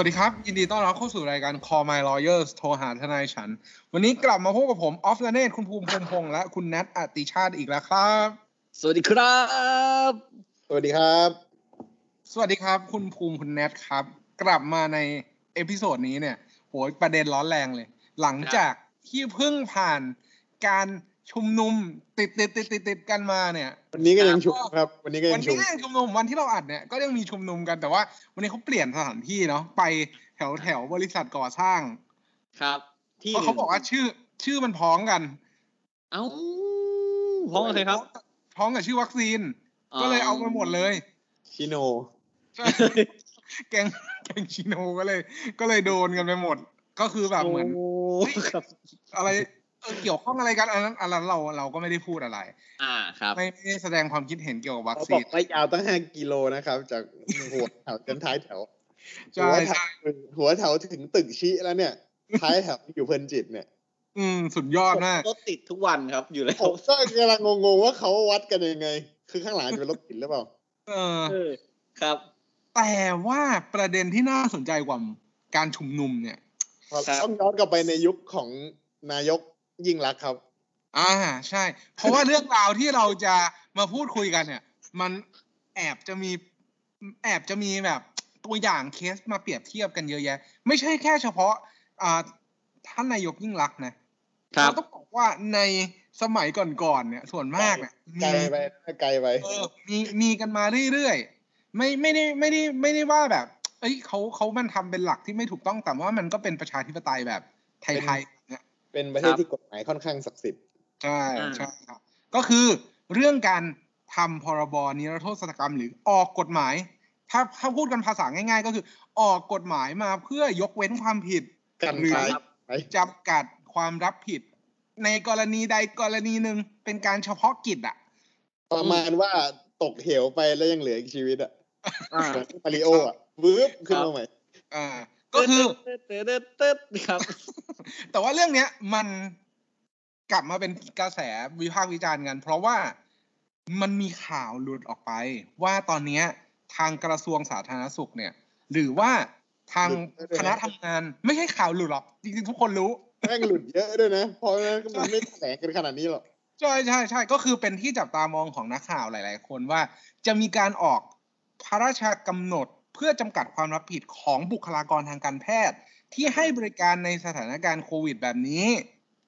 สวัสดีครับ ยินดีต้อนรับเข้าสู่รายการ Call My Lawyers โทรหาทนายฉัน วันนี้กลับมาพบกับผม ออฟลเนตคุณภูมิพงษ์พงษ์และคุณแนทอติชาติอีกแล้วครับ สวัสดีครับ สวัสดีครับ สวัสดีครับ คุณภูมิคุณแนทครับ กลับมาใน episode นี้เนี่ยโหยประเด็นร้อนแรงเลย หลังจากที่เพิ่งผ่านการ ชุมนุมติดติดติดติดติดกันมาเนี่ย วันนี้ก็ยังชุมครับ วันนี้ก็วัยันงชุนี้มก็ยังชุมนุมวันที่เราอัดเนี่ยก็ยังมีชุมนุมกันแต่ว่า วันนี้เขาเปลี่ยนสถานที่เนาะไปแถวแถวบริษัทก่อสร้าง ครับ ที่เพราะเขาบอกว่าชื่อ ชื่อมันพ้องกัน เอ้าพ้องกับใครครับ พ้องกับชื่อวัคซีน ก็เลยเอามาหมดเลย ชิโนใช่แกงแกงชิโนก็เลย ก็เลยโดนกันไปหมด ก็คือแบบเหมือนโอ้ครับอะไรเออเกี่ยวข้องอะไรกันอันนั้นอันนั้นเราเราก็ไม่ได้พูดอะไร อ่าครับ ไม่ไม่ได้แสดงความคิดเห็นเกี่ยวกับวัคเขาบซีอนกว่ายาวตั้งห้ากิโลนะครับ จากหัวแถวจนท้ายแถว ใช่หัวแถใช่วหัวแถวถึงตึกชิแล้วเนี่ย ท้ายแถวอยู่เพลินจิตเนี่ยอืมสุดยอดมาก รถติดทุกวันครับอยู่แล้วผมก็กำลังงงๆว่าเขาวัดกันยังไง คือข้างหลังจะเป็นรถติดหรือเปล่า เออ เออครับ แต่ว่าประเด็นที่น่าสนใจกว่าการชุมนุมเนี่ย ครับ ต้องย้อนกลับไปในยุคของนายก ยิ่งรักษณ์ครับ อ่าใช่ เพราะว่าเรื่องราวที่เราจะมาพูดคุยกันเนี่ย มันแอบจะมีแอบจะมีแบบตัวอย่างเคสมาเปรียบเทียบกันเยอะแยะ ไม่ใช่แค่เฉพาะอ่าท่านนายกยิ่งรักษณ์นะครับเราต้องบอกว่าในสมัยก่อนๆเนี่ย ส่วนมากเนี่ยไกลมีไปไกลไปเออมีมีกันมาเรื่อยๆไม่ไม่ได้ไม่ได้ไม่ได้ว่าแบบ เอ้ยเขาเขามันทำเป็นหลักที่ไม่ถูกต้องแต่ว่ามันก็เป็นประชาธิปไตยแบบไทยๆ เนี่ยเป็นประเทศที่กฎหมายค่อนข้างศักดิ์สิทธิ์ใช่อ่าใช่ครับก็คือเรื่องการทำพรบนิรโทษกรรมหรือออกกฎหมาย ถ้าถ้าพูดกันภาษาง่าย ๆ ก็คือออกกฎหมายมาเพื่อยกเว้นความผิดกันหรือขายไปจำกัดความรับผิด ในกรณีใดกรณีหนึ่งเป็นการเฉพาะกิจอะประมาณว่าตกเหวไปแล้วยังเหลืออีกชีวิตอะอ่าเหมือนมาริโออะวืบขึ้นมาใหม่อ่า ก็คือเตเตเติร์ดเติร์ดครับ แต่ว่าเรื่องเนี้ยมันกลับมาเป็นกระแสวิพากษ์วิจารณ์กัน เพราะว่ามันมีข่าวหลุดออกไป ว่าตอนเนี้ยทางกระทรวงสาธารณสุขเนี่ย หรือว่าทางคณะทำงานไม่ใช่ข่าวหลุดหรอก จริงๆทุกคนรู้แม่งหลุดเยอะด้วยนะ เพราะมันไม่แถลงกันขนาดนี้หรอกใช่ใช่ใช่ก็คือเป็นที่จับตามองของนักข่าวหลาย ๆ คนว่าจะมีการออกพระราชกำหนด เพื่อจำกัดความรับผิดของบุคลากรทางการแพทย์ ที่ให้บริการในสถานการณ์โควิดแบบนี้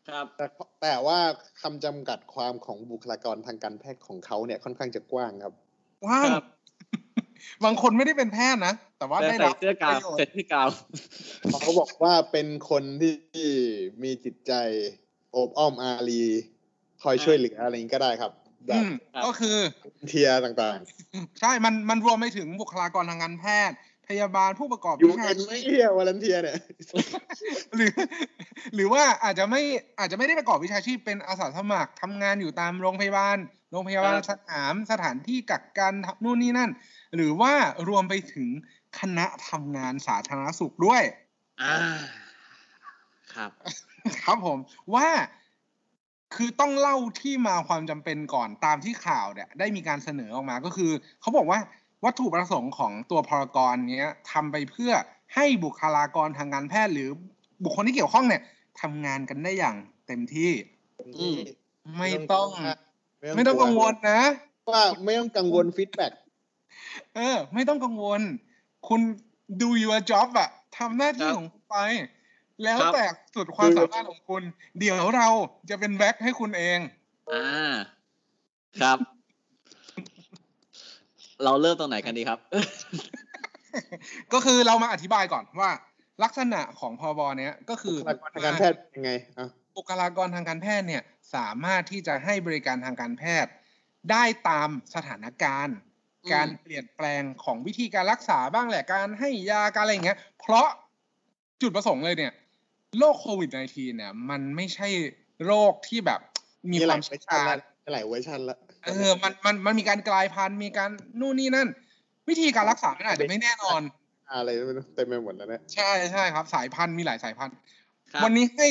ครับแต่แต่ว่าคำจำกัดความของบุคลากรทางการแพทย์ของเขาเนี่ยค่อนข้างจะกว้างครับว่างครับบางคนไม่ได้เป็นแพทย์นะ แต่ว่าได้ใส่รับเสื้อกาวประโยชใส่น์เสื้อกาวเขาบอกว่าเป็นคนที่มีจิตใจโอบอ้อมอารี คอยช่วยเหลืออะไรอย่างนี้ก็ได้ครับ แบอืบมครับก็คือเทียร์ต่างใช่มันมันรวมไปถึงบุคลากรทางการแพทย์ พยาบาลผู้ประกอบๆยูวิชาเอ็นชีไม่พเทียร์วอลันเทียร์เนี่ยหรือหรือว่าอาจจะไม่อาจจะไม่ได้ประกอบวิชาชีพเป็นอาสาสมัครทำงานอยู่ตามโรงพยาบาลโรงพยาบาลครับสนามสถานที่กักกันนู่นนี่นั่น หรือว่ารวมไปถึงคณะทำงานสาธารณสุขด้วย อ่า ครับ ครับผมว่า คือต้องเล่าที่มาความจำเป็นก่อนตามที่ข่าวเนี่ยได้มีการเสนอออกมาก็คือ เขาบอกว่าวัตถุประสงค์ของตัวพรก.เนี้ยทำไปเพื่อให้บุคลากรทางการแพทย์หรือบุคคลที่เกี่ยวข้องเนี่ยทำงานกันได้อย่างเต็มที่อืมไม่ต้องไม่ไม่ต้องกังวลนะ ว่าไม่ต้องกังวล feedback เออ ไม่ต้องกังวล คุณ do your job อะทำหน้าที่ครับของคุณไป แล้วครับแต่สุดความสามารถของคุณ เดี๋ยวเราจะเป็นแบ็คให้คุณเอง อ่า ครับ เราเริ่มตรงไหนกันดีครับ ก็คือเรามาอธิบายก่อนว่า ลักษณะของพบเนี้ยก็คือบุคลากรทางการแพทย์ยังไงอะบุคลากรทางการแพทย์เนี่ย สามารถที่จะให้บริการทางการแพทย์ ได้ตามสถานการณ์อืมการเปลี่ยนแปลงของวิธีการรักษาบ้างแหละการให้ยาการอะไรอย่างเงี้ย เพราะจุดประสงค์เลยเนี่ย โรคโควิด -19 เนี่ย มันไม่ใช่โรคที่แบบมีมีความเชี่ยวชาญหลายเวอร์ชันละเออมันมันมันมีการกลายพันธุ์มีการนู่นนี่นั่น วิธีการรักษามันอาจจะไม่แน่นอน อะไรไม่รู้เต็มไปหมดแล้วเนี่ยใช่ใช่ครับ สายพันธุ์มีหลายสายพันธุ์ครับวันนี้ให้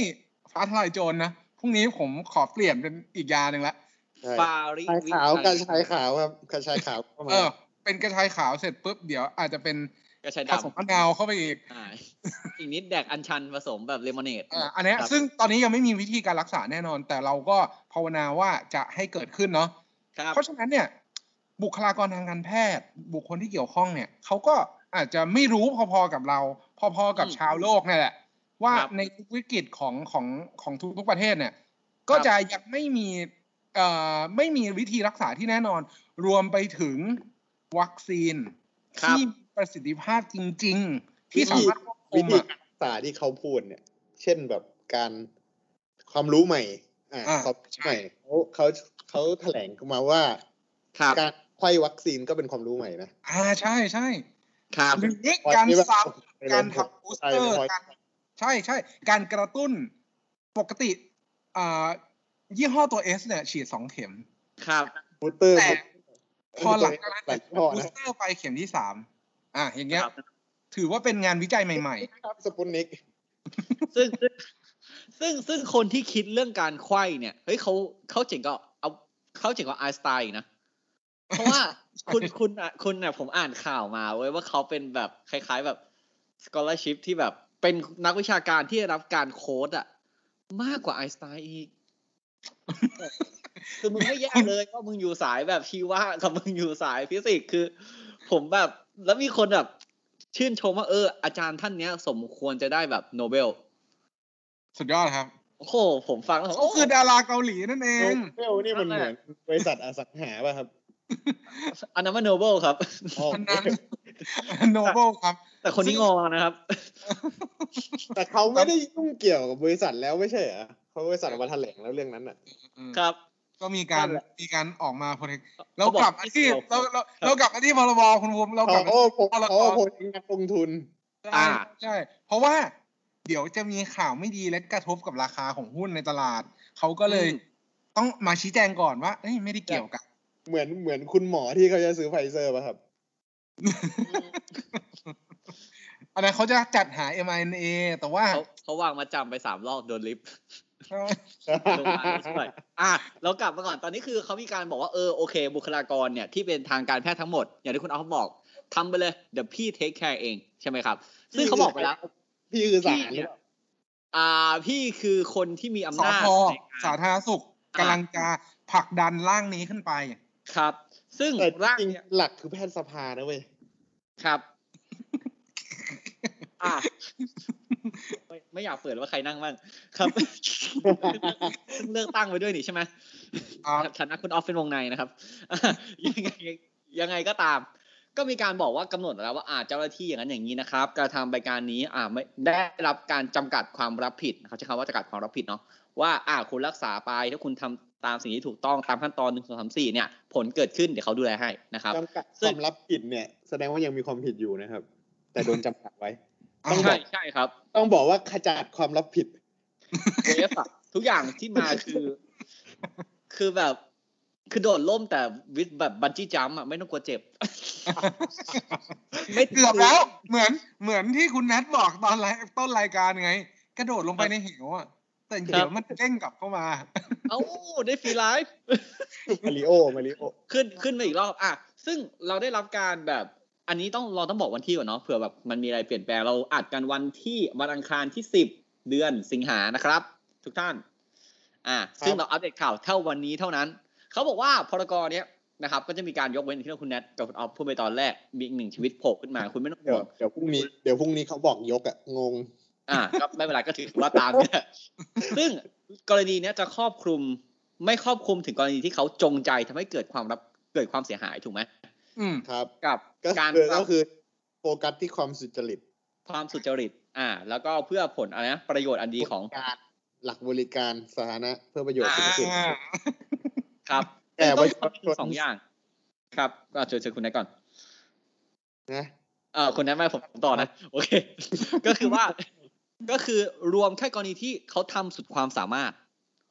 ฟ้าทลายโจรนะพรุ่งนี้ผมขอเปลี่ยนเป็นอีกยาหนึ่งละใช่ฟาริชายวิขาวชักระยชายขาวครับกระชายขาวเข้ามาเออเป็นกระชายขาวเสร็จปุ๊บเดี๋ยวอาจจะเป็น กระชายผสมดำมะนาวเข้าไปอีกอ่าอีกนิดแดกอัญชันผสมแบบเลมอนเนดอ่าอันเนี้ยครับซึ่งตอนนี้ยังไม่มีวิธีการรักษาแน่นอน แต่เราก็ภาวนาว่าจะให้เกิดขึ้นเนาะครับเพราะฉะนั้นเนี่ยบุคลากรทางการแพทย์ บุคคลที่เกี่ยวข้องเนี่ยเขาก็อาจจะไม่รู้พอๆกับเรา พอๆกับอืมชาวโลกเนี่ยแหละ ว่าครับในทุกวิกฤตของของของทุกๆประเทศเนี่ย ก็จะยังไม่มีเอ่อไม่มีวิธีรักษาที่แน่นอน รวมไปถึงวัคซีนครับที่มี ประสิทธิภาพจริง ๆ ที่สามารถควบคุวิมธีอะการรักษาที่เขาพูดเนี่ย เช่นแบบการความรู้ใหม่ อ่าอ่าความรู้ใช่ใหม่เขาเขาเขาแถลงมาว่าครับการไขว้วัคซีนก็เป็นความรู้ใหม่นะอ่าใช่ใช่ครับหรือการซ้ำการทำ booster ใช่การใช่ใช่การกระตุ้นปกติอ่ายี่ห้อตัว S เนี่ย ฉีดสองเข็ม ครับ booster แต่พอหลังจากนั้นหลายยี่ห้อนะ booster ไปเข็มที่สาม อะอย่างเงี้ยครับถือว่าเป็นงานวิจัยใหม่ครับสปุตนิกซึ่งซึ่งซึ่งซึ่งคนที่คิดเรื่องการไขว้เนี่ยเฮ้ยเขาเขาเจ๋งก็เอาเขาเจ๋งกว่าไอน์สไตน์อีกนะ เพราะว่าคุณคุณอะคุณอะผมอ่านข่าวมาเว้ยว่าเขาเป็นแบบคล้าย ๆแบบ scholarship ที่แบบเป็นนักวิชาการที่ได้รับการ quote อะมากกว่าไอน์สไตน์อีก คือมึงไม่แยกเลยว่ามึงอยู่สายแบบชีวะกับมึงอยู่สายฟิสิกส์คือ ผมแบบ แล้วมีคนแบบชื่นชมว่าเอออาจารย์ท่านเนี้ย สมควรจะได้แบบโนเบลๆสุดยอดครับ โอ้โหผมฟังแล้วผมก็คือดาราเกาหลีนั่นเอง เบลนี่มันเหมือนบริษัทอสังหาป่ะครับอันนั้นมันโนเบลครับ อ๋อคนนั้น โนเบลครับ แต่คนนี้งอนะครับ แต่เขาไม่ได้ยุ่งเกี่ยวกับบริษัทแล้วไม่ใช่เหรอเขาบริษัทออกมาแถลงแล้วเรื่องนั้นอะ ครับ ก็มีการนั่นแหละมีการออกมาโปรเทคเราเขาบอกกลับมาที่ไม่เกี่เรายวเราเรากลับมาที่พรบคุณภูมิเรากลับมาเขาโอ้ที่ผมเเขาโพสต์นักลงทุนใช่อ่าใช่ เพราะว่าเดี๋ยวจะมีข่าวไม่ดีและกระทบกับราคาของหุ้นในตลาด เขาก็เลยอืมต้องมาชี้แจงก่อนว่าเอ้ยไม่ได้เกี่ยวกันเหมือนเหมือนคุณหมอที่เขาจะซื้อไฟเซอร์ป่ะครับอันนั้นเขาจะจัดหา mRNA แต่ว่าเขาเขาวางมัดจำไปสามรอบโดนลิฟต์ใช่ ลงมาไม่ช่วยอะเรากลับมาก่อนตอนนี้คือเขามีการบอกว่าเออโอเค บุคลากรเนี่ยที่เป็นทางการแพทย์ทั้งหมด อย่างที่คุณเอาบอกทำไปเลยเดี๋ยวพี่เทคแคร์เองใช่ไหมครับ ซึ่งเขาบอกไปแล้ว พี่คือสารพี่หรือเนี่ยเปล่าอ่าพี่คือคนที่มีอำสนาจพในกาสารธารณสุขกำลังจะผลักดันร่างนี้ขึ้นไป ครับ ซึ่งแต่ร่างจริงเนี่ยหลักคือแพทยสภานะเว้ยครับ อะ ไม่ไม่อยากเปิดว่าใครนั่งบ้างครับซึ่งเลือกตั้งไปด้วยนี่ใช่ไหมครับฐานะคุณออฟเป็นวงในนะครับอะยังไงยังไงก็ตาม ก็มีการบอกว่ากำหนดแล้วว่าอาเจ้าหน้าที่อย่างนั้นอย่างนี้นะครับการทำรายการนี้อ่าไม่ได้รับการจำกัดความรับผิดเขาใช้คำว่าจำกัดความรับผิดเนาะว่าอ่าคุณรักษาไปถ้าคุณทำตามสิ่งที่ถูกต้องตามขั้นตอนหนึ่งสองสามสี่เนี่ย ผลเกิดขึ้นเดี๋ยวเขาดูแลให้นะครับจำกัดซึ่คงวามรับผิดเนี่ย แสดงว่ายังมีความผิดอยู่นะครับ แต่โดนจำกัดไว้อ่า ต้องบใช่อกใช่ครับ ต้องบอกว่าขจัดความรับผิดเวฟอะทุกอย่างที่มาคือ คือแบบ คือโดดล่มแต่วิทแบบบันจี้จัมป์อะไม่ต้องกลัวเจ็บ ไม่เกือบแล้ว เหมือนเหมือนที่คุณแนทบอกตอนไลฟ์ต้นรายการไง กระโดดลงไปในเหวอะแต่เหวมันเด้งกลับเข้ามา เอ้าได้ฟรีไลฟ์มาริโอมาริโอขึ้นขึ้นมาอีกรอบ อะ ซึ่งเราได้รับการแบบ อันนี้ต้องเราต้องบอกวันที่ก่อนเนาะเผื่อแบบมันมีอะไรเปลี่ยนแปลงเราอัดกันวันที่วันอังคารที่สิบเดือนสิงหานะครับ ทุกท่าน อ่า ซึ่งเราอัปเดตข่าวเท่าวันนี้เท่านั้น เขาบอกว่าพรกรเนี้ยนะครับ ก็จะมีการยกเว้นที่คุณแนทกับคุณออฟพูดไปตอนแรกมีอีกหนึ่งชีวิตโผล่ขึ้นมาคุณไม่ต้องเดี๋ห่ยววงเดี๋ยวพรุ่งนี้เดี๋ยวพรุ่งนี้เขาบอกยกอะงง อ่าก็ไม่เป็นไรก็ถือว่าตามเนี่ยซึ่งกรณีเนี้ยจะครอบคลุมไม่ครอบคลุมถึงกรณีที่เขาจงใจทำให้เกิดความรับเกิดความเสียหายถูกไหมอืม ครับกับก็การคือก็คือโฟกัสที่ความสุจริต ความสุจริต อ่า แล้วก็เพื่อผลอะไรนะประโยชน์อันดีของการหลักบริการสาธารณะเพื่อประโยชน์สูงสุดอ่าครับ แต่ต้องว่าทำเป็นสองอย่าง ครับก็เชิญเชิญคุณนายก่อน นะเออคุณนายไม่ผมต่อนะ โอเค ก็คือว่า ก็คือรวมแค่กรณีที่เขาทำสุดความสามารถ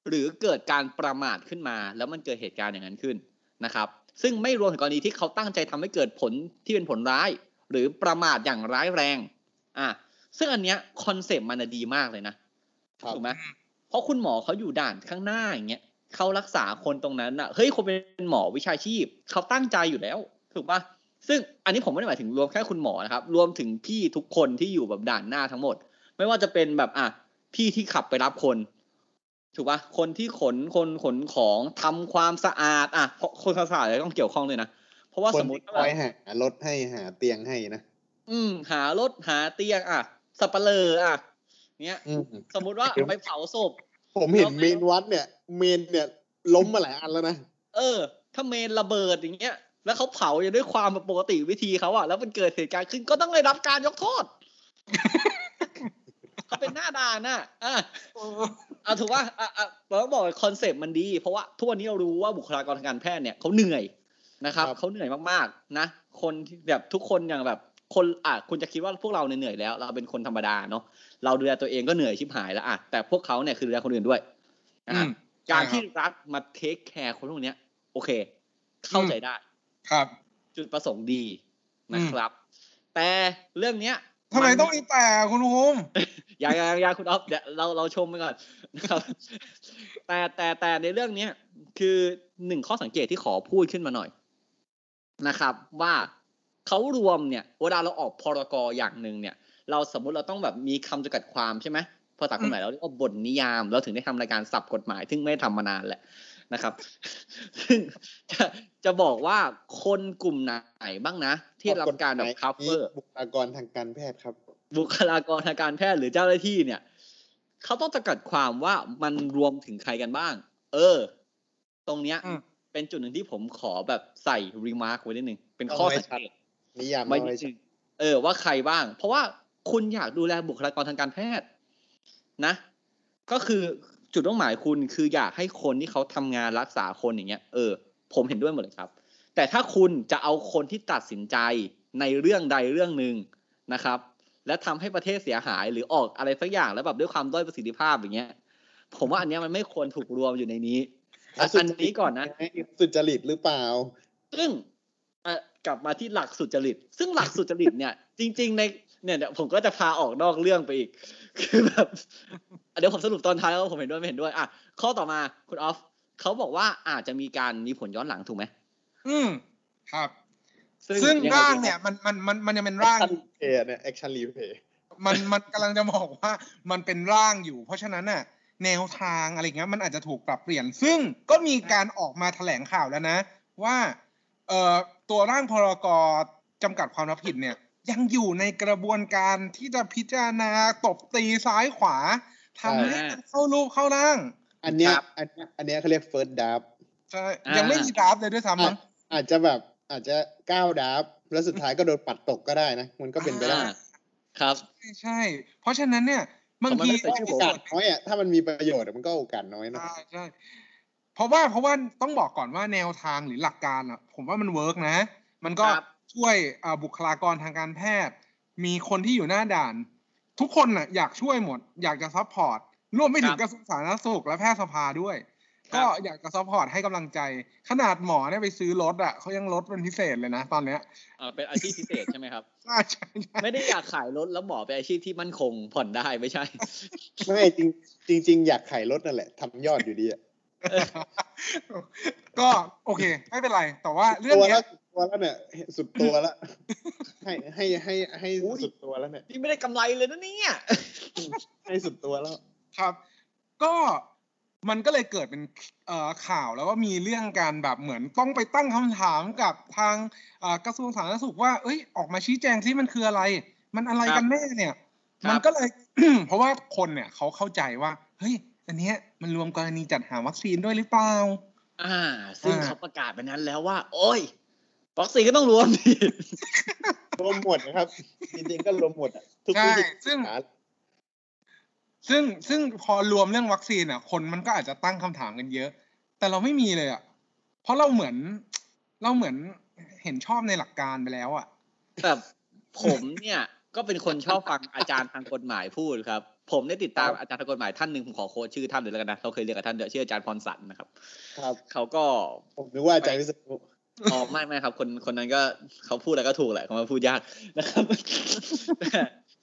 หรือเกิดการประมาทขึ้นมา แล้วมันเกิดเหตุการณ์อย่างนั้นขึ้นนะครับ ซึ่งไม่รวมถึงกรณีที่เขาตั้งใจทำให้เกิดผลที่เป็นผลร้าย หรือประมาทอย่างร้ายแรง อะซึ่งอันเนี้ยคอนเซปต์มันน่ะดีมากเลยนะครับถูกไหมเพราะคุณหมอเขาอยู่ด่านข้างหน้าอย่างเงี้ยเขารักษาคนตรงนั้นอะเฮ้ยคนเป็นหมอวิชาชีพเขาตั้งใจอยู่แล้ว ถูกปะซึ่งอันนี้ผมไม่ได้หมายถึงรวมแค่คุณหมอนะครับ รวมถึงพี่ทุกคนที่อยู่แบบด่านหน้าทั้งหมด ไม่ว่าจะเป็นแบบอะพี่ที่ขับไปรับคน ถูกปะคนที่ขนคนขนของทำความสะอาด อะเพราะคนสะอาดเลยต้องเกี่ยวข้องเลยนะเพราะว่าคนสมมที่ติคอยหารถให้หาเตียงให้นะอืม หารถหาเตียง อะสับปะเลออะเนี้ยอืมสมมุติว่าไปเผาศพ ผมเห็นเราไม่เมนวัดเนี่ย เมนเนี่ยล้มมาหลายอันแล้วนะเออ ถ้าเมนระเบิดอย่างเงี้ย แล้วเขาเผาอย่างด้วยความปกติวิธีเขาอะแล้วมันเกิดเหตุการณ์ขึ้นก็ต้องได้รับการยกโทษ เขาเป็นหน้าด่านน่ะอะเอาถือว่าอะอะเราต้องบอก concept มันดี เพราะว่าทุกวันนี้เรารู้ว่าบุคลากรทางการแพทย์เนี่ยเขาเหนื่อยนะครับครับเขาเหนื่อยมากๆนะคนที่แบบทุกคนอย่างแบบคนอะคุณจะคิดว่าพวกเราเนี่ยเหนื่อยแล้ว เราเป็นคนธรรมดาเนาะเราดูแลตัวเองก็เหนื่อยชิบหายแล้วอะแต่พวกเขาเนี่ยคือดูแลคนอื่นด้วยอะ อืมการใช่ครับที่รัฐมา take care คนพวกเนี้ย โอเค เข้าใจได้ ครับ จุดประสงค์ดีนะครับ แต่เรื่องเนี้ย ทำไมต้องมีแต่คุณภูมิอย่าอย่าอย่าคุณอ๊อฟเดี๋ยวเราเราชมไปก่อนนะครับ แต่แต่แต่ในเรื่องเนี้ยคือหนึ่งข้อสังเกตที่ขอพูดขึ้นมาหน่อยนะครับ ว่าเขารวมเนี่ยเวลาเราออกพรกอย่างหนึ่งเนี่ย เราสมมุติเราต้องแบบมีคำจำกัดความใช่ไหมภาษากฎหมายเราเรียกว่าบทนิยาม เราถึงได้ทำรายการสับกฎหมาย ซึ่งไม่ได้ทำมานานแหละ นะครับ ซึ่งจะจะบอกว่าคนกลุ่มไหนบ้างนะ ที่รับการแบบ cover บุคลากรทางการแพทย์ครับ บุคลากรทางการแพทย์หรือเจ้าหน้าที่เนี่ยเขาต้องจำกัดความว่ามันรวมถึงใครกันบ้าง เออ ตรงเนี้ยอืมเป็นจุดหนึ่งที่ผมขอแบบใส่รีมาร์กไว้นิดนึงเป็นข้อสังเกตนิยามไว้เอานิไว้ดนึงเออ ว่าใครบ้าง เพราะว่าคุณอยากดูแลบุคลากรทางการแพทย์นะ ก็คือ จุดมุ่งหมายคุณคืออยากให้คนที่เขาทำงานรักษาคนอย่างเงี้ยเออ ผมเห็นด้วยหมดเลยครับ แต่ถ้าคุณจะเอาคนที่ตัดสินใจในเรื่องใดเรื่องหนึ่งนะครับ และทำให้ประเทศเสียหายหรือออกอะไรสักอย่างแล้วแบบด้วยความด้อยประสิทธิภาพอย่างเงี้ย ผมว่าอันเนี้ยมันไม่ควรถูกรวมอยู่ในนี้อะอันนี้ก่อนนะสุจริตหรือเปล่า ซึ่งอะกลับมาที่หลักสุจริต ซึ่งหลักสุจริตเนี่ย จริง ๆ ในเนี่ยเดี๋ยวผมก็จะพาออกนอกเรื่องไปอีก คือแบบอะ เดี๋ยวผมสรุปตอนท้ายว่าผมเห็นด้วยไม่เห็นด้วยอะข้อต่อมาคุณออฟเขาบอกว่าอาจจะมีการมีผลย้อนหลังถูกไหมอืมครับ ซึ่งซึ่งยังไร่างดีเนี่ยครับมันมันมันมันยังเป็นร่าง action replay เนี่ย action replay มันมันกำลังจะบอกว่ามันเป็นร่างอยู่ เพราะฉะนั้นน่ะ แนวทางอะไรเงี้ยมันอาจจะถูกปรับเปลี่ยน ซึ่งก็มีการออกมาแถลงข่าวแล้วนะ ว่าเอ่อตัวร่างพรกจำกัดความรับผิดเนี่ย ยังอยู่ในกระบวนการที่จะพิจารณาตบตีซ้ายขวา ทำให้มันเข้ารูปเข้าร่าง อันเนี้ยครับอันเนี้ยอันเนี้ยเขาเรียก first draft ใช่อ่ายัยังไม่มีดราฟต์เลยด้วยซ้ำมั้งอาจจะแบบอาจจะก้าวดับแล้วสุดท้ายก็โดนปัดตกก็ได้นะ มันก็เป็นไปได้อ่าครับใช่ใช่ เพราะฉะนั้นเนี่ยบางเขาไม่ทีได้ใส่ชื่โอกาสน้อยอะถ้ามันมีประโยชน์อะมันก็โอกาสน้อยนะใช่ใช่เพราะว่าเพราะว่าต้องบอกก่อนว่าแนวทางหรือหลักการอะ ผมว่ามัน work นะ มันก็ครับช่วยอ่าบุคลากรทางการแพทย์ มีคนที่อยู่หน้าด่าน ทุกคนน่ะอยากช่วยหมด อยากจะ support รวมไปถึงกระทรวงสาธารณสุขและแพทยสภาด้วยครับก็อยากจะ support ให้กำลังใจ ขนาดหมอเนี่ยไปซื้อรถอะเขายังลดเป็นพิเศษเลยนะ ตอนเนี้ยอ่าเป็นอาชีพพิเศษใช่ไหมครับใช่ใช่ใช่ไม่ได้อยากขายรถแล้วหมอเป็นอาชีพที่มั่นคงผ่อนได้ไม่ใช่ไม่จริงจริง ๆ อยากขายรถนั่นแหละทำยอดอยู่ดีอะก็โอเค ไม่เป็นไร แต่ว่าเรื่องตัวเนี้แล้ยว ตัวแล้วเนี่ย สุดตัวแล้วให้ให้ให้ให้สุดตัวแล้วเนี่ยนี่ไม่ได้กำไรเลยนะเนี่ยให้สุดตัวแล้วครับ ก็มันก็เลยเกิดเป็นเอ่อข่าวแล้วก็มีเรื่องการแบบเหมือนต้องไปตั้งคำถามกับทางเอ่อกระทรวงสาธารณสุขว่า เอ้ยออกมาชี้แจงที่มันคืออะไร มันอะไรครับกันแน่เนี่ยครับมันก็เลยเพราะว่าคนเนี่ยเขาเข้าใจว่า เฮ้ย อันเนี้ยมันรวมกรณีจัดหาวัคซีนด้วยหรือเปล่า อ่า ซึ่งอ่าเขาประกาศไปนั้นแล้วว่า โอ้ย วัคซีนก็ต้องรวมดิรวมหมดนะครับจริงๆก็รวมหมดอะทุกใช่วิธีซึ่งหาซึ่งซึ่งพอรวมเรื่องวัคซีนอะ คนมันก็อาจจะตั้งคำถามกันเยอะ แต่เราไม่มีเลยอะ เพราะเราเหมือน เราเหมือนเห็นชอบในหลักการไปแล้วอะแบบผมเนี่ยก็เป็นคนชอบฟังอาจารย์ทางกฎหมายพูดครับ ผมได้ติดตามอาจารย์ทางกฎหมายท่านหนึ่งผมขอโค้ดชื่อท่านเลยแล้วกันนะเราเคยเรียนกับท่านเดยวชื่ออาจารย์พรสันนะครับ ครับเขาก็ผมนึกว่าอาจารย์วิศนุ อ๋อไม่ไม่ครับ คนคนนั้นก็เขาพูดอะไรก็ถูกแหละเขามาพูดยากนะครับ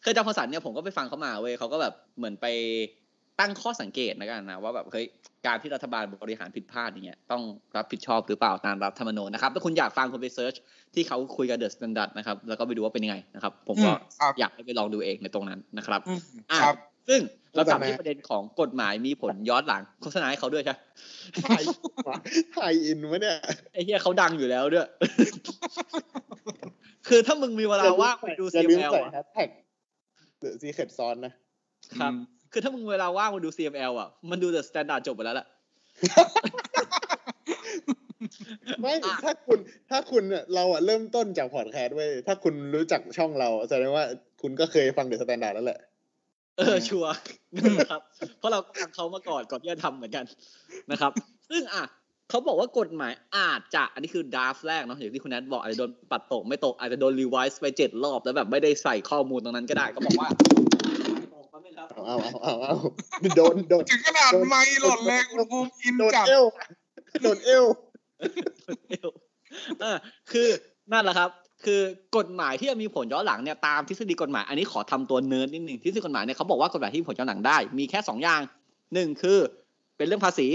คืออาจารย์พรสันเนี่ยผมก็ไปฟังเขามาเว้ยเขาก็แบบเหมือนไปตั้งข้อสังเกตนะกันนะว่าแบบเฮ้ยการที่รัฐบาลบริหารผิดพลาดอย่างเงี้ยต้องรับผิดชอบหรือเปล่าตามรัฐธรรมนูญนะครับถ้าคุณอยากฟังคุณไป search ที่เขาคุยกับ THE STANDARD นะครับแล้วก็ไปดูว่าเป็นยังไงนะครับ ผมก็อืมครับอยากให้ไปลองดูเองในตรงนั้นนะครับอืมอะครับซึ่ง เรากลับที่ประเด็นของกฎหมายมีผลย้อนหลังโฆษณาให้เขาด้วยใช่ไหม tie tie-in วะเนี่ยไอ้เฮียเขาดังอยู่แล้วด้วย คือถ้ามึงมีเวลาว่างไปดูอย่าลืม CML ใส่อะแฮชแท็กเดอะซีเ e ตซ้อนนะครับ คือถ้ามึงเวลาว่างมาดู CML อะ มันดูแต่ STANDARD จบไปแล้วแหละไม่อะถ้าคุณถ้าคุณเนี่ยเราอะเริ่มต้นจากพอดแคสต์เว้ยถ้าคุณรู้จักช่องเราแสดงว่าคุณก็เคยฟัง THE STANDARD แล้วแหละ เออ sure นะครับ เพราะเราฟังเขามาก่อนก่อนที่จะทำเหมือนกันนะครับ ซึ่งอะเขาบอกว่ากฎหมายอาจจะอันนี้คือ draft แรกเนาะอย่างที่คุณแนทบอกอาจจะโดนปัดตกไม่ตกอาจจะโดน revise ไปเจ็ดรอบแล้วแบบไม่ได้ใส่ข้อมูลตรงนั้นก็ได้ก็บอกว่าแป๊บนึงครับเอาเอาเอาเอาโดนโดนถึงขนาดไม่หล่นเลยคุณภูมิอินโดนจับเอวโดนเอวเออคือนั่นแหละครับ คือกฎหมายที่จะมีผลย้อนหลังเนี่ยตามทฤษฎีกฎหมายอันนี้ขอทำตัวเนิร์ดนิดหนึ่งทฤษฎีกฎหมายเนี่ยเขาบอกว่ากฎหมายที่มีผลย้อนหลังได้ มีแค่สองอย่างหนึ่งคือเป็นเรื่องภาษี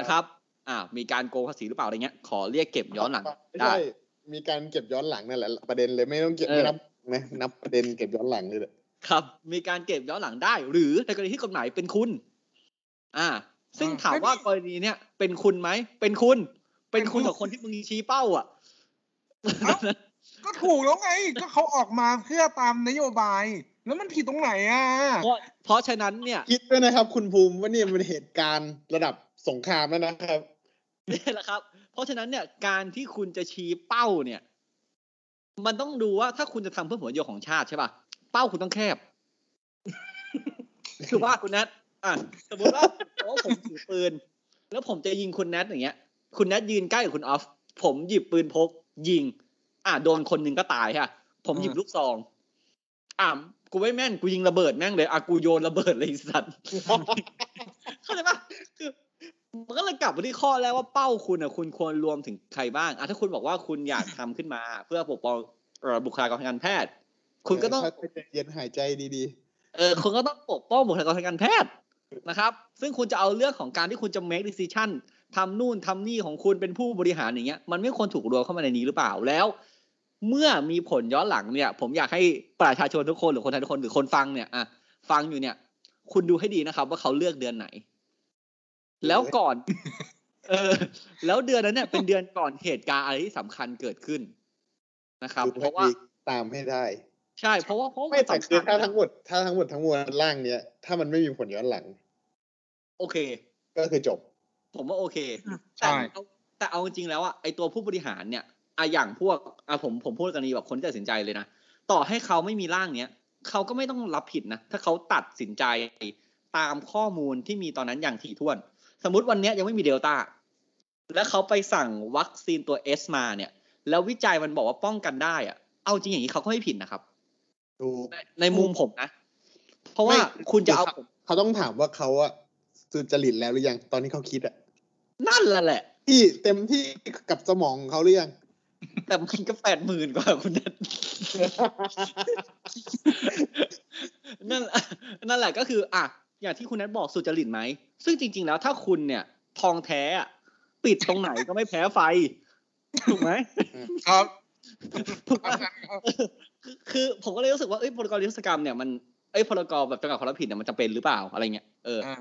นะครับอ่ามีการโกงภาษีหรือเปล่าอะไรเงี้ยขอเรียกเก็บย้อนหลังไม่ได้ใช่มีการเก็บย้อนหลังนั่นแหละประเด็นเลยไม่ต้องเก็บเออไม่นับนะนับประเด็นเก็บย้อนหลังเลยแหละครับ มีการเก็บย้อนหลังได้ หรือในกรณีที่กฎหมายเป็นคุณ อ่า ซึ่งอ่าถามว่ากรณีเนี้ยเป็นคุณไหมเป็นคุณ เป็นคุณกับคนที่มึงชี้เป้า อะ ก็ถูกแล้วไง ก็เขาออกมาเพื่อตามนโยบาย แล้วมันผิดตรงไหนอะ เพราะเพราะฉะนั้นเนี่ยคิดด้วยนะครับ คุณภูมิว่านี่มันเหตุการณ์ระดับสงครามแล้วนะครับนี่แหละครับ เพราะฉะนั้นเนี่ยการที่คุณจะชี้เป้าเนี่ย มันต้องดูว่าถ้าคุณจะทำเพื่อผลประโยชน์ของชาติใช่ป่ะเป้าคุณต้องแคบคือว่าคุณแนทอะสมมติว่าว่าผมถือปืน แล้วผมจะยิงคุณแนทอย่างเงี้ย คุณแนทยืนใกล้กับคุณออฟ ผมหยิบปืนพก ยิง อะโดนคนหนึ่งก็ตายค่ะ ผมหยิบลูกซอง อะกูไม่แม่นกูยิงระเบิดแม่งเลยอะกูโยนระเบิดเลยไอ้สัตว์เข้าใจปะคือมันก็เลยกลับมาที่ข้อแรกว่าเป้าคุณอะคุณควรรวมถึงใครบ้างอะถ้าคุณบอกว่าคุณอยากทำขึ้นมา เพื่อปกป้องเอ่อบุคลากรทางการแพทย์ คุณก็ต้องค่ยๆใจเย็นหายใจดีเออคุณก็ต้องปกป้องบุคลากรทางการแพทย์นะครับ ซึ่งคุณจะเอาเรื่องของการที่คุณจะ make decision ทำนู่นทำนี่ของคุณเป็นผู้บริหารอย่างเงี้ย มันไม่ควรถูกรวมเข้ามาในนี้หรือเปล่าแล้ว เมื่อมีผลย้อนหลังเนี่ย ผมอยากให้ประชาชนทุกคนหรือคนไทยทุกคนหรือคนฟังเนี่ยอะฟังอยู่เนี่ย คุณดูให้ดีนะครับ ว่าเขาเลือกเดือนไหน แล้วก่อน เออ แล้วเดือนนั้นเนี่ยเป็นเดือนก่อนเหตุการณ์อะไรที่สำคัญเกิดขึ้นนะครับๆดูเพให้ราะว่าดีตามให้ได้ ใช่ เพราะว่าเพราะว่าไม่แต่นคือสำถ้าญทั้งหมดถ้าทั้งหมดทั้งมวลล่างเนี้ยถ้ามันไม่มีผลย้อนหลัง โอเค ก็คือจบ ผมว่าโอเคใช่แต่เอาแต่เอาจริงๆแล้วอะไอตัวผู้บริหารเนี่ย อะอย่างพวกอะผมผมพูดกันนี้แบบคนที่ตัดสินใจเลยนะต่อให้เขาไม่มีร่างเนี้ยเขาก็ไม่ต้องรับผิดนะถ้าเขาตัดสินใจตามข้อมูลที่มีตอนนั้นอย่างถี่ถ้วน สมมติวันเนี้ยยังไม่มีเดลต้าแล้วเขาไปสั่งวัคซีนตัวเอสมาเนี่ย แล้ววิจัยมันบอกว่าป้องกันได้อะเอาจริงอย่างนี้เขาก็ไม่ผิดนะครับดูในในมุมผมนะเพราะว่าคุณจะเอาผมเขาต้องถามว่าเขาอะสุจริตแล้วหรือยังตอนที่เขาคิดอะนั่นแหละแหละที่เต็มที่กับสมองของเขาหรือยัง แต่มันก็แปดหมื่นกว่าคุณนัทนั่นนั่นแหละก็คืออะอย่างที่คุณนัทบอกสุจริตไหม ซึ่งจริง ๆ แล้วถ้าคุณเนี่ย ทองแท้อะปิดตรงไหนก็ไม่แพ้ไฟ ถูกไหมครับถูกครัปะบครับคือคือผมก็เลยรู้สึกว่าเอ้ยพรกนิรโทษกรรมเนี่ยมันเอ้ยพรกแบบจำกัดความรับผิดเนี่ยมันจะเป็นหรือเปล่าอะไรเงี้ยเอออ่า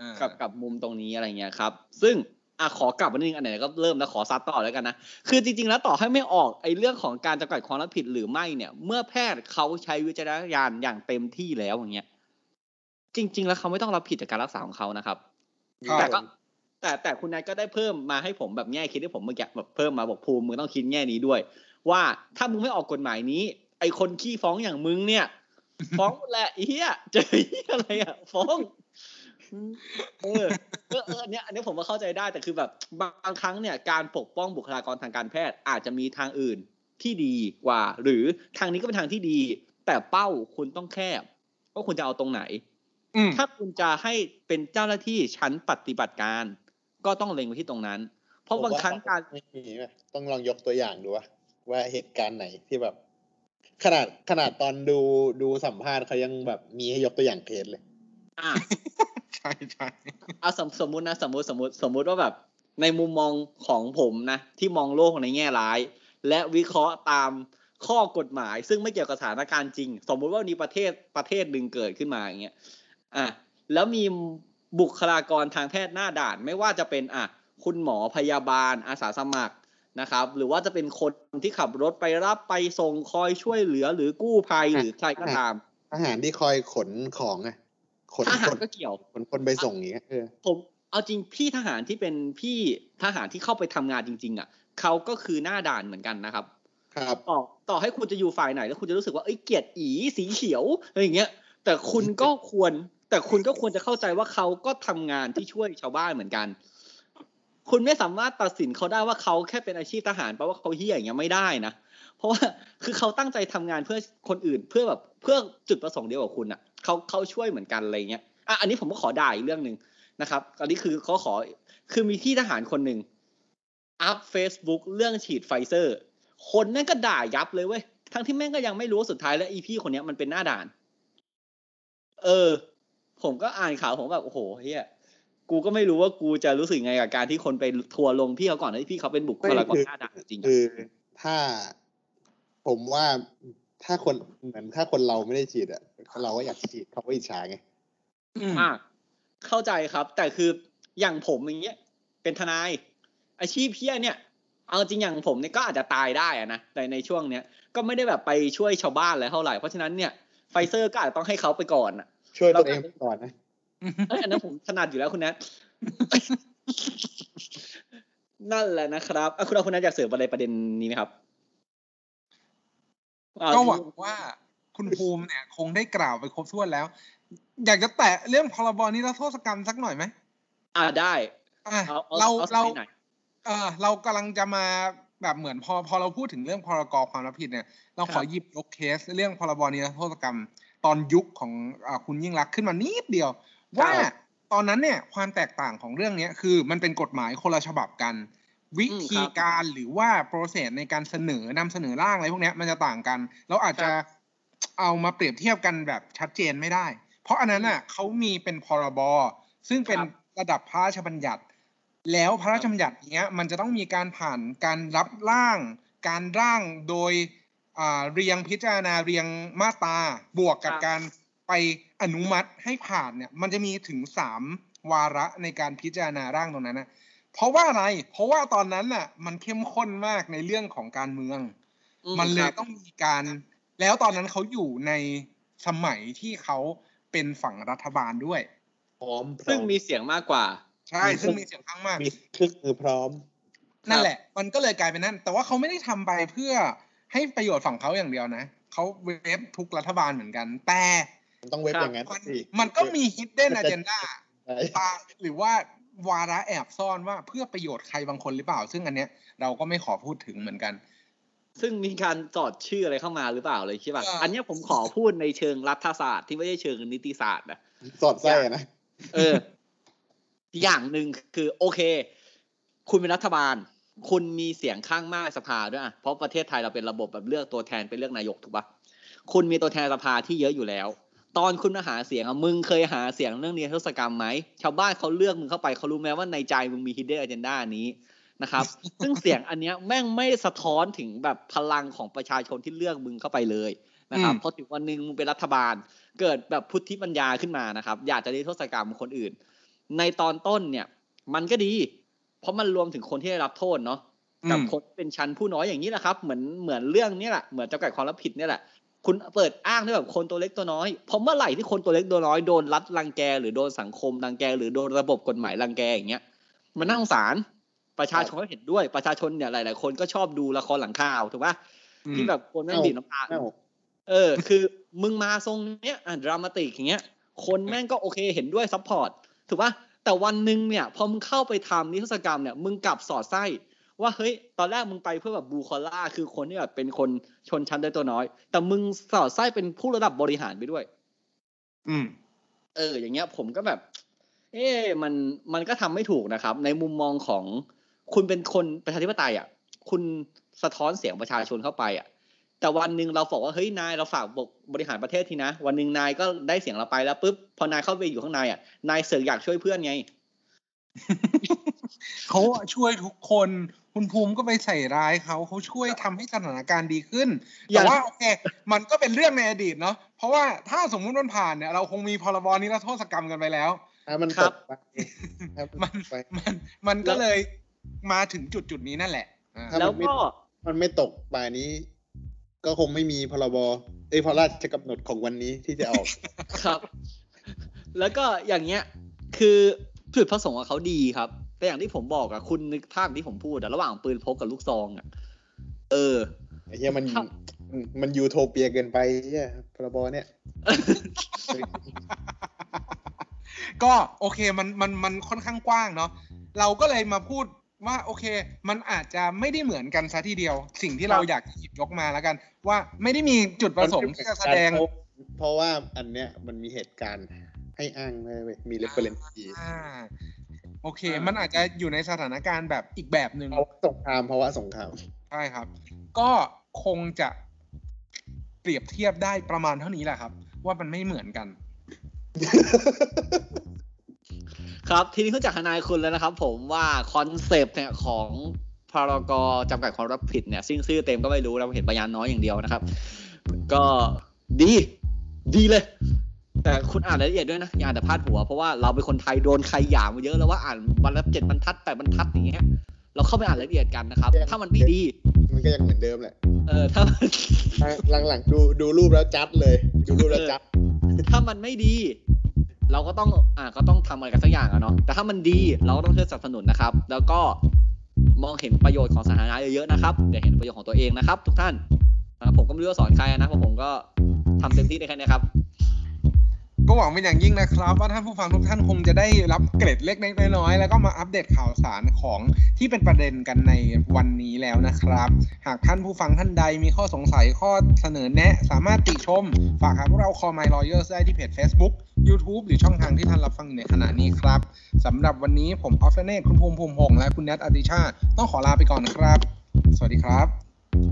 อ่ากับกับมุมตรงนี้อะไรเงี้ยครับ ซึ่ง อะขอกลับมานิดนึงอันไหนก็เริ่มแล้วขอซัดต่อแล้วกันนะ คือจริงๆแล้วต่อให้ไม่ออกไอ้เรื่องของการจำกัดความรับผิดหรือไม่เนี่ย เมื่อแพทย์เขาใช้วิจารณญาณอย่างเต็มที่แล้วอย่างเงี้ย จริง ๆ แล้วเขาไม่ต้องรับผิดจากการรักษาของเขานะครับครับแต่ก็แต่แต่คุณนายก็ได้เพิ่มมาให้ผมแบบแง่คิดที่ผมเมื่อกี้แบบเพิ่มมาบอกภูมิมึงต้องคิดแง่นี้ด้วย ว่าถ้ามึงไม่ออกกฎหมายนี้ ไอคนขี้ฟ้องอย่างมึงเนี่ย ฟ้องหมดแหละไอ้เหี้ยเจอเหี้ยอะไรอะฟ้อง เออเออเอออันเนี้ยอันเนี้ยผมก็เข้าใจได้แต่คือแบบบางครั้งเนี่ยการปกป้องบุคลากรทางการแพทย์อาจจะมีทางอื่นที่ดีกว่า หรือทางนี้ก็เป็นทางที่ดี แต่เป้าคุณต้องแคบว่าคุณจะเอาตรงไหนอืมถ้าคุณจะให้เป็นเจ้าหน้าที่ชั้นปฏิบัติการ ก็ต้องเล็งไปที่ตรงนั้น เพราะบางครั้งการไม่มีว่ะต้องลองยกตัวอย่างดูว่าว่าเหตุการณ์ไหนที่แบบ ขนาดขนาดตอนดูดูสัมภาษณ์เขายังแบบมีให้ยกตัวอย่างเคสเลยอะ ใช่ใช่เอาสมสมมุตินะสมมติสมมติสมมุติว่าแบบ ในมุมมองของผมนะ ที่มองโลกในแง่ร้าย และวิเคราะห์ตามข้อกฎหมาย ซึ่งไม่เกี่ยวกับสถานการณ์จริง สมมุติว่ามีประเทศประเทศหนึ่งเกิดขึ้นมาอย่างเงี้ยอะแล้วมีบุคลากรทางแพทย์หน้าด่านไม่ว่าจะเป็นอะคุณหมอพยาบาลอาสาสมัครนะครับ หรือว่าจะเป็นคนที่ขับรถไปรับไปส่งคอยช่วยเหลือหรือกู้ภัยหรือใครก็ตามทหารที่คอยขนของไง ขนทหาครนก็เกี่ยวขนคนไปส่งอย่างเงี้ยเออผมเอาจริงพี่ทหารที่เป็นพี่ทหารที่เข้าไปทำงานจริง ๆ อะเขาก็คือหน้าด่านเหมือนกันนะครับ ครับต่อต่อให้คุณจะอยู่ฝ่ายไหน แล้วคุณจะรู้สึกว่าเอ้ยเกลียดอีสีเขียวอะไรอย่างเงี้ย แต่คุณก็ควร แต่คุณก็ควรจะเข้าใจว่าเขาก็ทำงานที่ช่วยชาวบ้านเหมือนกัน คุณไม่สามารถตัดสินเขาได้ว่าเขาแค่เป็นอาชีพทหารแปลว่าเขาเหี้ยอย่างเงี้ยไม่ได้นะเพราะว่าคือเขาตั้งใจทำงานเพื่อคนอื่นเพื่อแบบเพื่อจุดประสงค์เดียวกับคุณอะ เขาเขาช่วยเหมือนกันอะไรเงี้ยอะอันนี้ผมก็ขอด่าอีกเรื่องหนึ่งนะครับอันนี้คือเขาขอคือมีที่ทหารคนหนึ่งอัพ Facebook เรื่องฉีดไฟเซอร์ คนแม่งก็ด่ายับเลยเว้ยทั้งที่แม่งก็ยังไม่รู้ว่าสุดท้ายแล้วอีพี่คนเนี้ยมันเป็นหน้าด่าน เออ ผมก็อ่านข่าวผมแบบโอ้โหเฮียกูก็ไม่รู้ว่ากูจะรู้สึกไงกับการที่คนไปทัวร์ลงพี่เขาก่อนที่พี่เขาเป็นบุคลากรหน้าด่านจริงๆคือะอถ้าผมว่า ถ้าคนเหมือนถ้าคนเราไม่ได้ฉีดอะเราก็อยากฉีดเขาก็อิจฉาไงอืมอะเข้าใจครับ แต่คืออย่างผมอย่างเงี้ย เป็นทนาย อาชีพเพี้ยเนี่ย เอาจริงอย่างผมเนี่ยก็อาจจะตายได้อะนะแต่ในช่วงเนี้ยก็ไม่ได้แบบไปช่วยชาวบ้านอะไรเท่าไหร่เพราะฉะนั้นเนี่ยไฟเซอร์ก็อาจจะต้องให้เขาไปก่อนอะช่วยตัวเองก่อนนะเอ้ยอันนั้นผมถนัดอยู่แล้วคุณแนทนั่นแหละนะครับอะคุณเอาคุณแนทอยากเสริมอะไรประเด็นนี้ไหมครับอ่า ก็หวังว่าคุณภูมิเนี่ย คงได้กล่าวไปครบถ้วนแล้ว อยากจะแตะเรื่องพรบนิรโทษกรรมสักหน่อยไหมอ่าได้อะเอาเอาเราเอาสเราไตล์ไหนเออเรากำลังจะมาแบบเหมือนพอพอเราพูดถึงเรื่องพรกความรับผิดเนี่ย เราขอหยิบยกเคสเรื่องพรบนิรโทษกรรม ตอนยุคของอาคุณยิ่งรักษณ์ขึ้นมานิดเดียว ว่าตอนนั้นเนี่ยความแตกต่างของเรื่องเนี้ยคือมันเป็นกฎหมายคนละฉบับกัน วิธีการหรือว่าโปรเซสในการเสนอนำเสนอร่างอะไรพวกเนี้ยมันจะต่างกันเราอาจจะเอามาเปรียบเทียบกันแบบชัดเจนไม่ได้ เพราะอันนั้นอะเขามีเป็นพรบซึ่งเป็นระดับพระราชบัญญัติ แล้วพระราชบัญญัติเนี้ยมันจะต้องมีการผ่านการรับร่าง การร่างโดยอ่าเรียงพิจารณาเรียงมาตราบวกกับการไปอนุมัติให้ผ่านเนี่ย มันจะมีถึงสามวาระในการพิจารณาร่างตรงนั้นนะ เพราะว่าอะไร เพราะว่าตอนนั้นน่ะ มันเข้มข้นมากในเรื่องของการเมืองอืมันเลคยรับต้องมีการ แล้วตอนนั้นเขาอยู่ในสมัยที่เขาเป็นฝั่งรัฐบาลด้วยพร้อมซึ่งมีเสียงมากกว่า ใช่ ซึ่งมีเสียงข้างมากมีเครื่องมือพร้อม นั่นแหละ มันก็เลยกลายเป็นนั่น แต่ว่าเขาไม่ได้ทำไปเพื่อให้ประโยชน์ฝั่งเขาอย่างเดียวนะเขาเวฟทุกรัฐบาลเหมือนกัน แต่มันต้องเว็บครับอย่างนั้นมันสิมันก็มี hidden agenda ใช่ตาหรือว่า วาระแอบซ่อนว่าเพื่อประโยชน์ใครบางคนหรือเปล่า ซึ่งอันเนี้ยเราก็ไม่ขอพูดถึงเหมือนกัน ซึ่งมีการสอดชื่ออะไรเข้ามาหรือเปล่าเลยใช่ป่ะเอออัอันเนี้ยผมขอพูดในเชิงรัฐศาสตร์ที่ไม่ใช่เชิงนิติศาสตร์นะสอดไส้อะนะเออ อย่างหนึ่งคือโอเค คุณเป็นรัฐบาล คุณมีเสียงข้างมากในสภาด้วยอะเพราะประเทศไทยเราเป็นระบบแบบเลือกตัวแทนไปเลือกนายกถูกปะคุณมีตัวแทนสภาที่เยอะอยู่แล้ว ตอนคุณมาหาเสียงอะมึงเคยหาเสียงเรื่องนิรโทษกรรมไหมชาวบ้านเขาเลือกมึงเข้าไปเขารู้ไหมว่าในใจมึงมี hidden agenda นี้นะครับ ซึ่งเสียงอันเนี้ยแม่งไม่สะท้อนถึงแบบพลังของประชาชนที่เลือกมึงเข้าไปเลยนะครับอืมพอถึงวันหนึ่งมึงเป็นรัฐบาล เกิดแบบพุทธิปัญญาขึ้นมานะครับ อยากจะนิรโทษกรรมคนอื่น ในตอนต้นเนี่ย มันก็ดี เพราะมันรวมถึงคนที่ได้รับโทษเนาะ กับอืมคนที่เป็นชั้นผู้น้อยอย่างนี้แหละครับ เหมือนเหมือนเรื่องนี้แหละเหมือนจำกัดความรับผิดเนี่ยแหละคุณเปิดอ้างด้วยแบบคนตัวเล็กตัวน้อยเพราะเมื่อไหร่ที่คนตัวเล็กตัวน้อยโดนรัดรังแก หรือโดนสังคมรังแก หรือโดนระบบกฎหมายรังแกอย่างเงี้ย มันน่าสงสารประชาชนก็เห็นด้วยประชาชนเนี่ยหลาย ๆ คนก็ชอบดูละครหลังข่าวถูกปะที่แบบคนแม่งเอ้าดีดน้ำตาเอ้าเออ คือมึงมาทรงเนี้ยอะ dramatic อย่างเงี้ย คนแม่งก็โอเคเห็นด้วย support ถูกปะแต่วันหนึ่งเนี่ย พอมึงเข้าไปทำนิรโทษกรรมเนี่ยมึงกลับสอดไส้ ว่าเฮ้ยตอนแรกมึงไปเพื่อแบบบุคลากรคือคนที่แบบเป็นคนชนชั้นได้ตัวน้อย แต่มึงสอดไส้เป็นผู้ระดับบริหารไปด้วย อืม เออ อย่างเงี้ย ผมก็แบบ เอ๊ะมันมันก็ทำไม่ถูกนะครับ ในมุมมองของคุณเป็นคนประชาธิปไตยอะ คุณสะท้อนเสียงประชาชนเข้าไปอะแต่วันหนึ่งเราบอกว่าเฮ้ยนายเราฝากบริหารประเทศทีนะ วันหนึ่งนายก็ได้เสียงเราไปแล้วปุ๊บพอนายเข้าไปอยู่ข้างในอะนายเสือกอยากช่วยเพื่อนไงเขาช่วยทุกคน คุณภูมิก็ไปใส่ร้ายเขาเขาช่วยทำให้สถานการณ์ดีขึ้นอย่าแต่ว่าโอเคมันก็เป็นเรื่องในอดีตเนาะเพราะว่าถ้าสมมุติมันผ่านเนี่ยเราคงมีพรบนิรโทษกรรมกันไปแล้วถ้ามันครัตบกไปถ้ามัมันนไปมันมันก็เลยมาถึงจุดจุดๆนี้นั่นแหละอ่าถ้าแล้วก็มันไม่ตกป่านนี้ ก็คงไม่มีพรบเอ้ยพระราชกำหนดของวันนี้ที่จะออกครับ แล้วก็อย่างเงี้ย คือจุดประสงค์ของเขาดีครับ แต่อย่างที่ผมบอกอะคุณนึกภาพที่ผมพูดอะระหว่างปืนพกกับลูกซองอะเออไอ้เหี้ยมันครับมันมัน u topia เกินไปเหี้ยพรบเนี่ย ก็โอเคมันมันมันค่อนข้างกว้างเนาะเราก็เลยมาพูดว่าโอเค มันอาจจะไม่ได้เหมือนกันซะทีเดียว สิ่งที่เราอยากหยิบยกมาแล้วกัน ว่าไม่ได้มีจุดประสงค์ที่จะแสดง เพราะว่าอันเนี้ยมันมีเหตุการณ์ให้อ้างเลยเว้ยมี reference อ่า โอเค มันอาจจะอยู่ในสถานการณ์แบบอีกแบบหนึ่งภาวะสงครามภาวะสงครามใช่ครับ ก็คงจะเปรียบเทียบได้ประมาณเท่านี้แหละครับ ว่ามันไม่เหมือนกัน ครับทีนี้เขาจากทนายคุณแล้วนะครับ ผมว่าคอนเซปต์เนี่ยของพรกจำกัดความรับผิดเนี่ยซึ่งชื่อเต็มก็ไม่รู้เราเห็นพยานน้อยอย่างเดียวนะครับ ก็ดี ดีเลย แต่คุณอ่านรายละเอียดด้วยนะอย่าอ่านแต่พาดหัวเพราะว่าเราเป็นคนไทยโดนใครหยามมาเยอะแล้วว่าอ่านวันละเจ็ดบรรทัดแปดบรรทัดอย่างเงี้ยเราเข้าไปอ่านรายละเอียดกันนะครับ ถ้ามันไม่ดี มันก็ยังเหมือนเดิมแหละเออถ้าหลังๆดูดูรูปแล้วจัดเลย ดูรูปแล้วจัดถ้ามันไม่ดี เราก็ต้องอ่าก็ต้องทำอะไรกันสักอย่างอะเนาะแต่ถ้ามันดีเราก็ต้องช่วยสนับสนุนนะครับ แล้วก็มองเห็นประโยชน์ของสาธารณะเยอะๆนะครับอย่าเห็นประโยชน์ของตัวเองนะครับ ทุกท่านนะครับผมก็ไม่รู้ว่าสอนใครนะเพราะผมก็ทำเต็มที่ได้แค่นี้ครับ ก็หวังเป็นอย่างยิ่งนะครับ ว่าท่านผู้ฟังทุกท่านคงจะได้รับเกร็ดเล็กๆน้อยๆแล้วก็มาอัปเดตข่าวสารของที่เป็นประเด็นกันในวันนี้แล้วนะครับ หากท่านผู้ฟังท่านใดมีข้อสงสัยข้อเสนอแนะ สามารถติชม ฝากหาพวกเรา Call My Lawyers ได้ที่เพจ Facebook YouTube หรือช่องทางที่ท่านรับฟังอยู่ในขณะนี้ครับสำหรับวันนี้ผมออฟเฟเนตคุณภูมิภูมิพงษ์และคุณแนทอติชาติต้องขอลาไปก่อนนะครับ สวัสดีครับ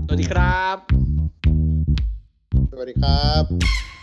สวัสดีครับ สวัสดีครับ